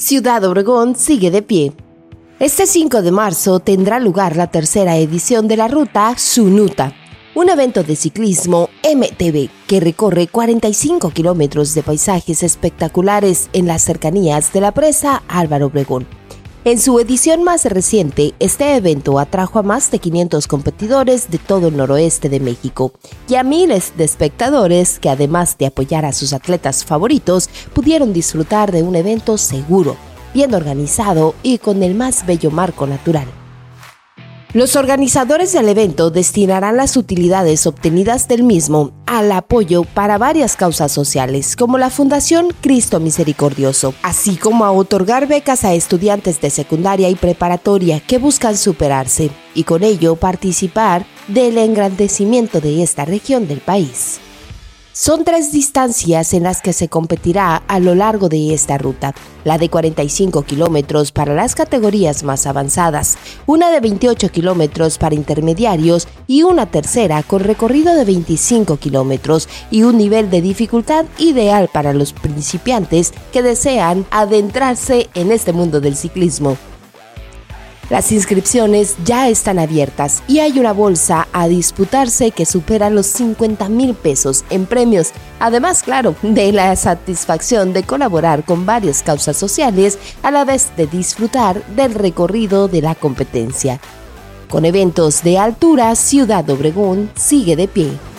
Ciudad Obregón sigue de pie. Este 5 de marzo tendrá lugar la tercera edición de la ruta Sunuta, un evento de ciclismo MTB que recorre 45 kilómetros de paisajes espectaculares en las cercanías de la presa Álvaro Obregón. En su edición más reciente, este evento atrajo a más de 500 competidores de todo el noroeste de México y a miles de espectadores que además de apoyar a sus atletas favoritos, pudieron disfrutar de un evento seguro, bien organizado y con el más bello marco natural. Los organizadores del evento destinarán las utilidades obtenidas del mismo al apoyo para varias causas sociales, como la Fundación Cristo Misericordioso, así como a otorgar becas a estudiantes de secundaria y preparatoria que buscan superarse y con ello participar del engrandecimiento de esta región del país. Son tres distancias en las que se competirá a lo largo de esta ruta. La de 45 kilómetros para las categorías más avanzadas, una de 28 kilómetros para intermediarios y una tercera con recorrido de 25 kilómetros y un nivel de dificultad ideal para los principiantes que desean adentrarse en este mundo del ciclismo. Las inscripciones ya están abiertas y hay una bolsa a disputarse que supera los 50 mil pesos en premios. Además, claro, de la satisfacción de colaborar con varias causas sociales a la vez de disfrutar del recorrido de la competencia. Con eventos de altura, Ciudad Obregón sigue de pie.